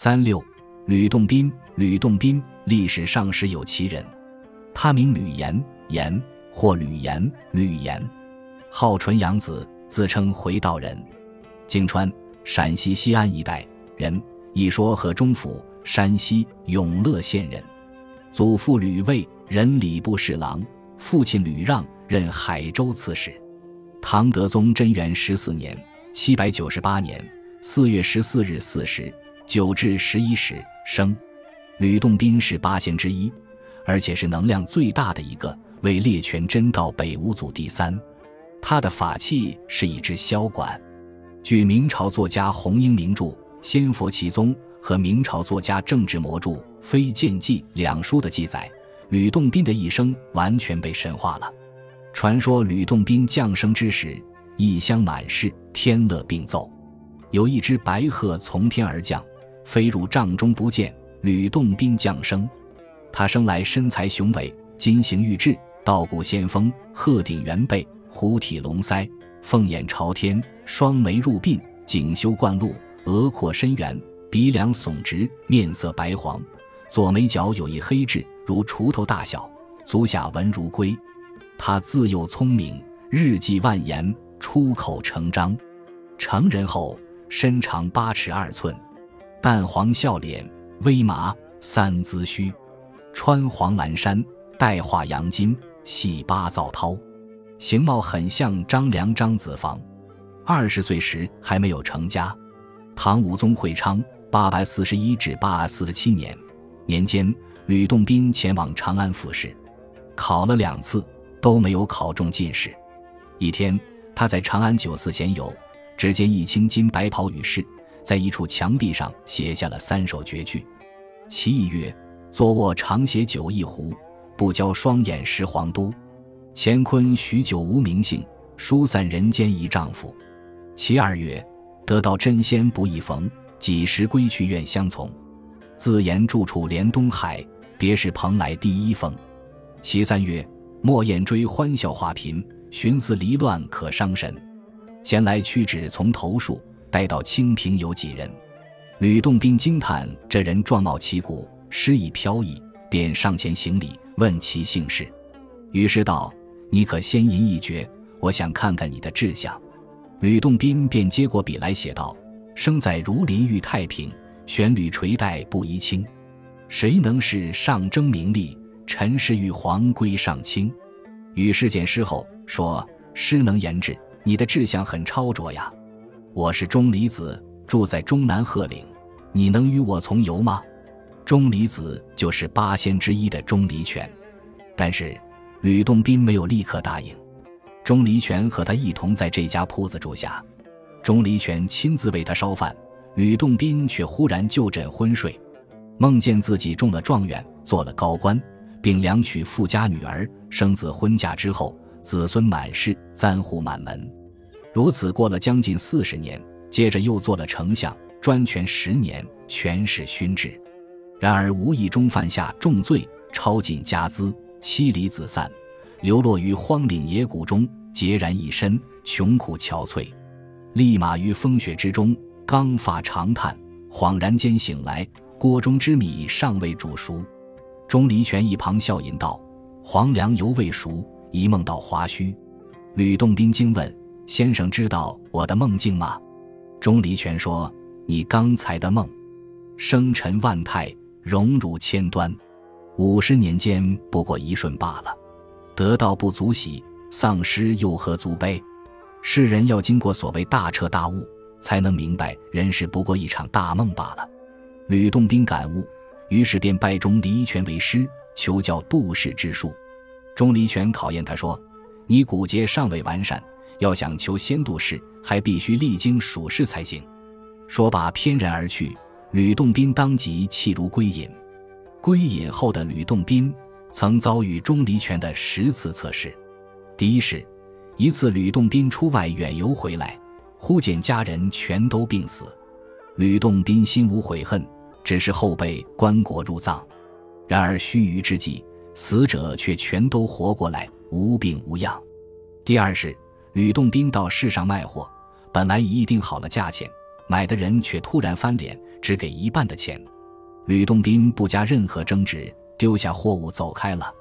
三六，吕洞宾。吕洞宾，历史上时有其人，他名吕岩，岩或吕岩、吕岩，号纯阳子，自称回道人，泾川（陕西西安一带）人，一说河中府（山西永乐县人），祖父吕卫，任礼部侍郎，父亲吕让，任海州刺史。唐德宗贞元十四年（七百九十八年）四月十四日巳时，九至十一时生。吕洞宾是八仙之一，而且是能量最大的一个，为列全真道北五祖第三。他的法器是一支箫管。据明朝作家洪英名著《仙佛奇宗》和明朝作家郑志摩著《飞剑记》两书的记载，吕洞宾的一生完全被神化了。传说吕洞宾降生之时，异香满室，天乐并奏，有一只白鹤从天而降，飞入帐中不见。吕洞宾降生，他生来身材雄伟，金形玉质，道骨仙风，鹤顶圆背，虎体龙腮，凤眼朝天，双眉入鬓，颈修冠露，额阔深圆，鼻梁耸直，面色白黄，左眉角有一黑痣，如锄头大小，足下纹如龟。他自幼聪明，日记万言，出口成章。成人后，身长八尺二寸，淡黄笑脸。微麻三姿须，穿黄蓝衫，带画杨金，系八灶绦，形貌很像张良、张子房。二十岁时还没有成家。唐武宗会昌八百四十一至八百四十七年年间，吕洞宾前往长安复试，考了两次都没有考中进士。一天，他在长安酒肆闲游，只见一青金白袍女士。在一处墙壁上写下了三首绝句，其一曰：“坐卧长携酒一壶，不交双眼识皇都。乾坤许久无名姓，疏散人间一丈夫。”其二曰：“得道真仙不易逢，几时归去愿相从。自言住处连东海，别是蓬莱第一峰。”其三曰：“莫言追欢笑画频，寻思离乱可伤神。闲来屈指从头数。”待到清平有几人？吕洞宾惊叹这人状貌奇古，诗意飘逸，便上前行礼，问其姓氏。于是道：“你可先吟一绝，我想看看你的志向。”吕洞宾便接过笔来写道：“生在儒林遇太平，旋履垂带不移轻。谁能是上争名利？陈氏玉皇归上清。”与世见诗后说：“诗能言志，你的志向很超卓呀。”我是钟离子，住在中南鹤岭，你能与我从游吗？钟离子就是八仙之一的钟离权，但是吕洞宾没有立刻答应。钟离权和他一同在这家铺子住下，钟离权亲自为他烧饭，吕洞宾却忽然就枕昏睡，梦见自己中了状元，做了高官，并两娶富家女儿，生子婚嫁之后，子孙满室，簪笏满门。如此过了将近四十年，接着又做了丞相，专权十年，权势熏制。然而无意中犯下重罪，抄尽家资，妻离子散，流落于荒岭野谷中，孑然一身，穷苦憔悴。立马于风雪之中，刚发长叹，恍然间醒来，锅中之米尚未煮熟。钟离权一旁笑吟道：“黄粱犹未熟，一梦到华胥。”吕洞宾惊问。先生知道我的梦境吗？钟离权说：“你刚才的梦，生辰万态，荣辱千端，五十年间不过一瞬罢了。得道不足喜，丧失又何足悲？世人要经过所谓大彻大悟，才能明白人世不过一场大梦罢了。”吕洞宾感悟，于是便拜钟离权为师，求教度世之术。钟离权考验他说：“你骨节尚未完善。”要想求仙度世，还必须历经蜀世才行。说罢，翩然而去。吕洞宾当即弃如归隐。归隐后的吕洞宾，曾遭遇钟离权的十次测试。第一是，一次吕洞宾出外远游回来，忽见家人全都病死。吕洞宾心无悔恨，只是后被棺椁入葬。然而须臾之际，死者却全都活过来，无病无恙。第二是。吕洞宾到市上卖货，本来已议定好了价钱，买的人却突然翻脸，只给一半的钱。吕洞宾不加任何争执，丢下货物走开了。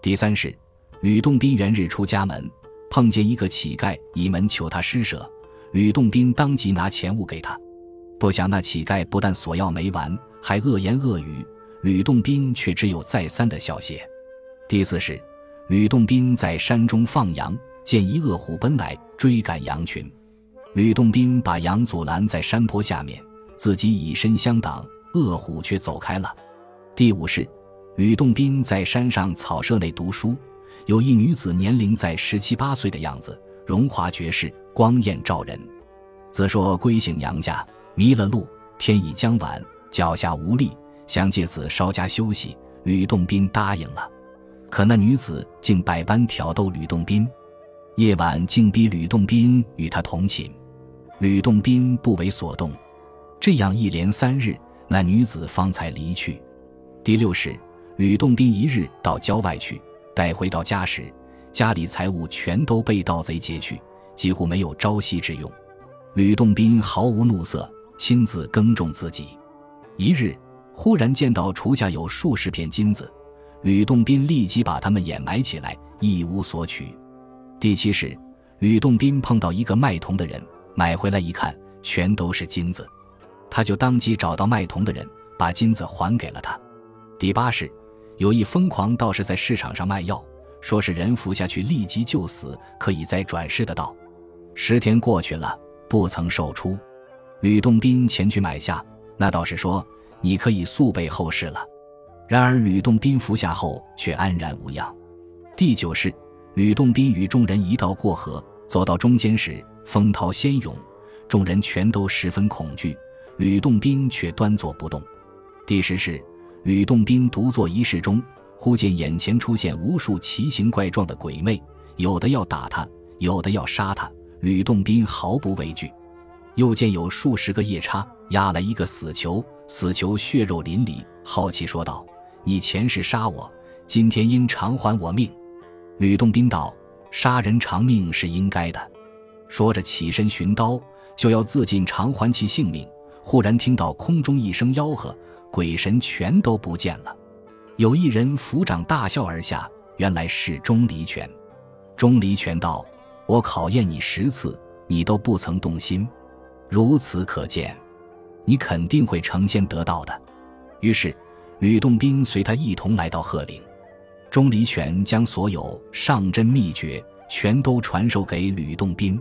第三是，吕洞宾元日出家门，碰见一个乞丐倚门求他施舍，吕洞宾当即拿钱物给他。不想那乞丐不但索要没完，还恶言恶语，吕洞宾却只有再三的笑谢。第四是，吕洞宾在山中放羊，见一恶虎奔来，追赶羊群，吕洞宾把羊阻拦在山坡下面，自己以身相挡。恶虎却走开了。第五是，吕洞宾在山上草舍内读书，有一女子年龄在十七八岁的样子，荣华绝世，光艳照人。自说归省娘家，迷了路，天已将晚，脚下无力，想借此稍加休息。吕洞宾答应了。可那女子竟百般挑逗吕洞宾，夜晚竟逼吕洞宾与他同寝，吕洞宾不为所动。这样一连三日。那女子方才离去。第六是，吕洞宾一日到郊外去，待回到家时，家里财物全都被盗贼劫去，几乎没有朝夕之用。吕洞宾毫无怒色，亲自耕种自己。一日，忽然见到厨下有数十片金子，吕洞宾立即把它们掩埋起来，一无所取。第七是，吕洞宾碰到一个卖铜的人，买回来一看，全都是金子。他就当即找到卖铜的人，把金子还给了他。第八是，有一疯狂道士在市场上卖药，说是人服下去立即就死，可以再转世的道。十天过去了，不曾售出。吕洞宾前去买下，那道士说：“你可以速备后事了。”然而吕洞宾服下后却安然无恙。第九是，吕洞宾与众人一道过河，走到中间时，风涛汹涌，众人全都十分恐惧。吕洞宾却端坐不动。第十是，吕洞宾独坐一室中，忽见眼前出现无数奇形怪状的鬼魅，有的要打他，有的要杀他。吕洞宾毫不畏惧。又见有数十个夜叉压来一个死囚，死囚血肉淋漓，好奇说道：“你前世杀我，今天应偿还我命。”吕洞宾道：“杀人偿命是应该的。”说着起身寻刀，就要自尽偿还其性命。忽然听到空中一声吆喝，鬼神全都不见了。有一人抚掌大笑而下，原来是钟离权。钟离权道：“我考验你十次，你都不曾动心，如此可见，你肯定会成仙得道的。”于是，吕洞宾随他一同来到鹤岭。钟离权将所有上真秘诀全都传授给吕洞宾。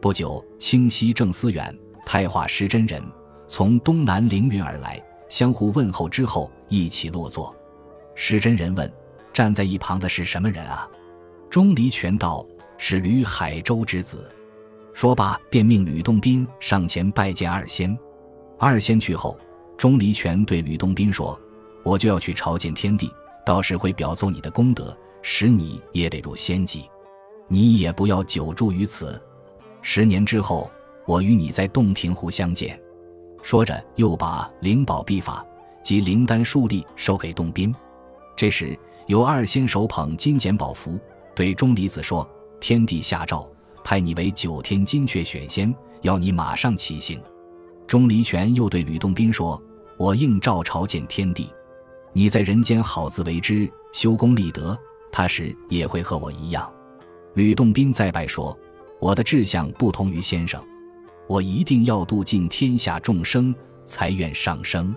不久，清溪正思远、太化石真人。从东南凌云而来，相互问候之后，一起落座。石真人问：“站在一旁的是什么人啊？”钟离权道：“是吕海州之子。”说罢，便命吕洞宾上前拜见二仙。二仙去后，钟离权对吕洞宾说：“我就要去朝见天地，到时会表奏你的功德，使你也得入仙籍。你也不要久住于此。十年之后，我与你在洞庭湖相见。”说着，又把灵宝秘法及灵丹数粒授给洞宾。这时，有二仙手捧金简宝符，对钟离子说：“天帝下诏，派你为九天金阙选仙，要你马上起行。”钟离权又对吕洞宾说：“我应召朝见天帝，你在人间好自为之，修功立德，他时也会和我一样。”吕洞宾再拜说：“我的志向不同于先生。”我一定要度尽天下众生，才愿上升。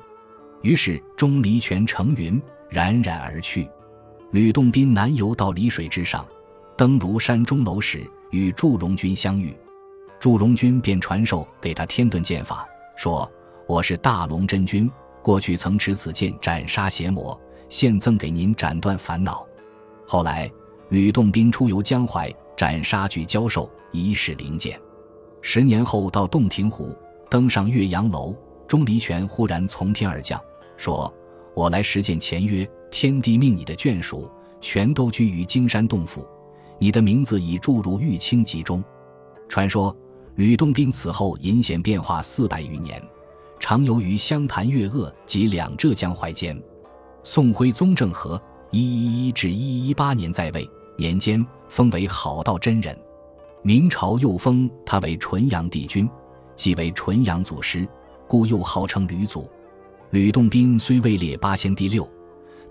于是钟离权乘云冉冉而去。吕洞宾南游到离水之上，登庐山钟楼时，与祝融君相遇。祝融君便传授给他天遁剑法，说：“我是大龙真君，过去曾持此剑斩杀邪魔，现赠给您斩断烦恼。”后来吕洞宾出游江淮，斩杀巨蛟兽，遗世灵剑。十年后，到洞庭湖，登上岳阳楼，钟离权忽然从天而降，说：“我来实践前约，天地命你的眷属全都居于金山洞府，你的名字已注入玉清集中。”传说吕洞宾此后隐显变化四百余年，常游于湘潭、岳鄂及两浙江淮间。宋徽宗政和一一一至一一八年在位年间，封为好道真人。明朝又封他为纯阳帝君，即为纯阳祖师。故又号称吕祖。吕洞宾虽位列八仙第六，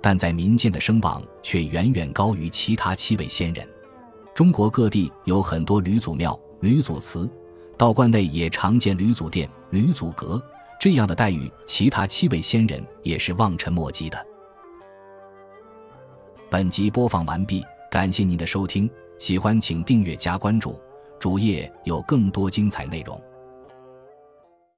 但在民间的声望却远远高于其他七位仙人。中国各地有很多吕祖庙、吕祖祠，道观内也常见吕祖殿、吕祖阁这样的待遇，其他七位仙人也是望尘莫及的。本集播放完毕，感谢您的收听，喜欢请订阅加关注，主页有更多精彩内容。